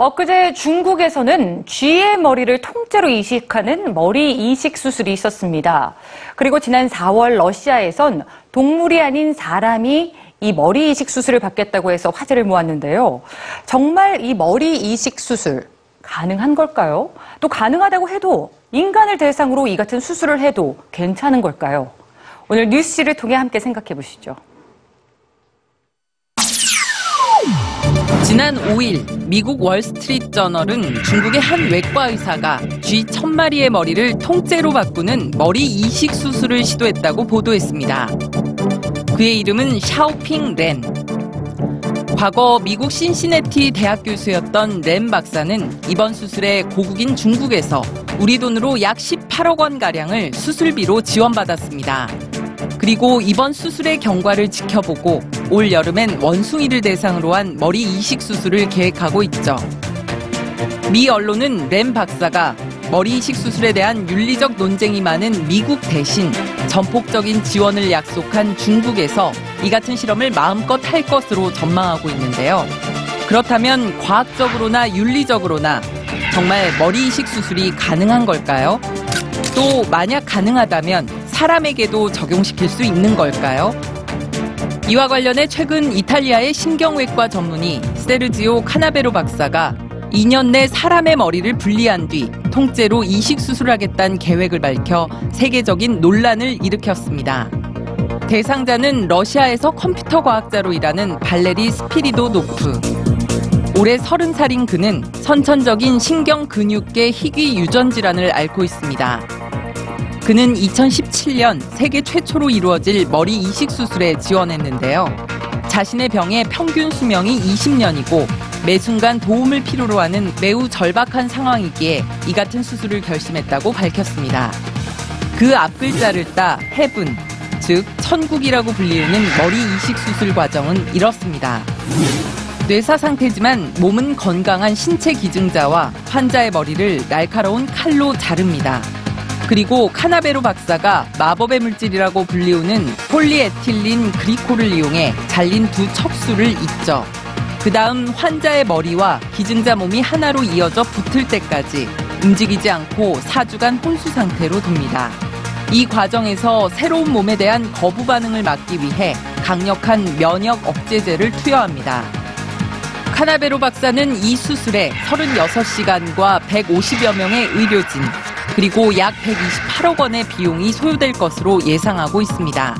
엊그제 중국에서는 쥐의 머리를 통째로 이식하는 머리 이식 수술이 있었습니다. 그리고 지난 4월 러시아에선 동물이 아닌 사람이 이 머리 이식 수술을 받겠다고 해서 화제를 모았는데요. 정말 이 머리 이식 수술 가능한 걸까요? 또 가능하다고 해도 인간을 대상으로 이 같은 수술을 해도 괜찮은 걸까요? 오늘 뉴스를 통해 함께 생각해 보시죠. 지난 5일 미국 월스트리트 저널은 중국의 한 외과 의사가 쥐 천마리의 머리를 통째로 바꾸는 머리 이식 수술을 시도했다고 보도했습니다. 그의 이름은 샤오핑 렌. 과거 미국 신시내티 대학 교수였던 렌 박사는 이번 수술에 고국인 중국에서 우리 돈으로 약 18억 원 가량을 수술비로 지원받았습니다. 그리고 이번 수술의 경과를 지켜보고 올 여름엔 원숭이를 대상으로 한 머리 이식 수술을 계획하고 있죠. 미 언론은 램 박사가 머리 이식 수술에 대한 윤리적 논쟁이 많은 미국 대신 전폭적인 지원을 약속한 중국에서 이 같은 실험을 마음껏 할 것으로 전망하고 있는데요. 그렇다면 과학적으로나 윤리적으로나 정말 머리 이식 수술이 가능한 걸까요? 또 만약 가능하다면 사람에게도 적용시킬 수 있는 걸까요? 이와 관련해 최근 이탈리아의 신경외과 전문의 세르지오 카나베로 박사가 2년 내 사람의 머리를 분리한 뒤 통째로 이식 수술하겠다는 계획을 밝혀 세계적인 논란을 일으켰습니다. 대상자는 러시아에서 컴퓨터 과학자로 일하는 발레리 스피리도노프. 올해 30살인 그는 선천적인 신경 근육계 희귀 유전 질환을 앓고 있습니다. 그는 2017년 세계 최초로 이루어질 머리 이식 수술에 지원했는데요. 자신의 병의 평균 수명이 20년이고 매 순간 도움을 필요로 하는 매우 절박한 상황이기에 이 같은 수술을 결심했다고 밝혔습니다. 그 앞글자를 따 해분, 즉 천국이라고 불리우는 머리 이식 수술 과정은 이렇습니다. 뇌사 상태지만 몸은 건강한 신체 기증자와 환자의 머리를 날카로운 칼로 자릅니다. 그리고 카나베로 박사가 마법의 물질이라고 불리우는 폴리에틸린 그리코를 이용해 잘린 두 척수를 익죠. 그 다음 환자의 머리와 기증자 몸이 하나로 이어져 붙을 때까지 움직이지 않고 4주간 혼수 상태로 둡니다. 이 과정에서 새로운 몸에 대한 거부 반응을 막기 위해 강력한 면역 억제제를 투여합니다. 카나베로 박사는 이 수술에 36시간과 150여 명의 의료진, 그리고 약 128억 원의 비용이 소요될 것으로 예상하고 있습니다.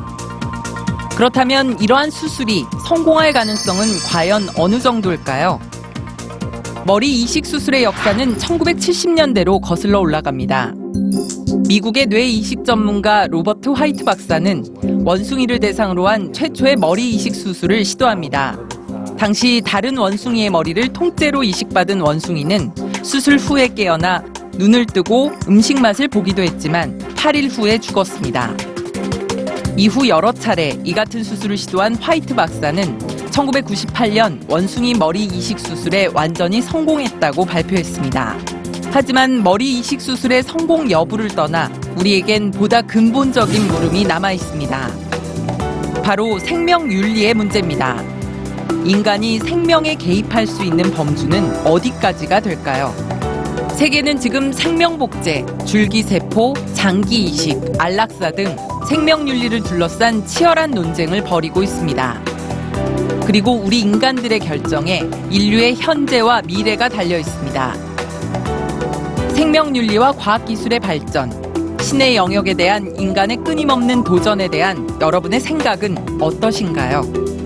그렇다면 이러한 수술이 성공할 가능성은 과연 어느 정도일까요? 머리 이식 수술의 역사는 1970년대로 거슬러 올라갑니다. 미국의 뇌 이식 전문가 로버트 화이트 박사는 원숭이를 대상으로 한 최초의 머리 이식 수술을 시도합니다. 당시 다른 원숭이의 머리를 통째로 이식받은 원숭이는 수술 후에 깨어나 눈을 뜨고 음식 맛을 보기도 했지만 8일 후에 죽었습니다. 이후 여러 차례 이 같은 수술을 시도한 화이트 박사는 1998년 원숭이 머리 이식 수술에 완전히 성공했다고 발표했습니다. 하지만 머리 이식 수술의 성공 여부를 떠나 우리에겐 보다 근본적인 물음이 남아 있습니다. 바로 생명 윤리의 문제입니다. 인간이 생명에 개입할 수 있는 범주는 어디까지가 될까요? 세계는 지금 생명복제, 줄기세포, 장기이식, 안락사 등 생명윤리를 둘러싼 치열한 논쟁을 벌이고 있습니다. 그리고 우리 인간들의 결정에 인류의 현재와 미래가 달려 있습니다. 생명윤리와 과학기술의 발전, 신의 영역에 대한 인간의 끊임없는 도전에 대한 여러분의 생각은 어떠신가요?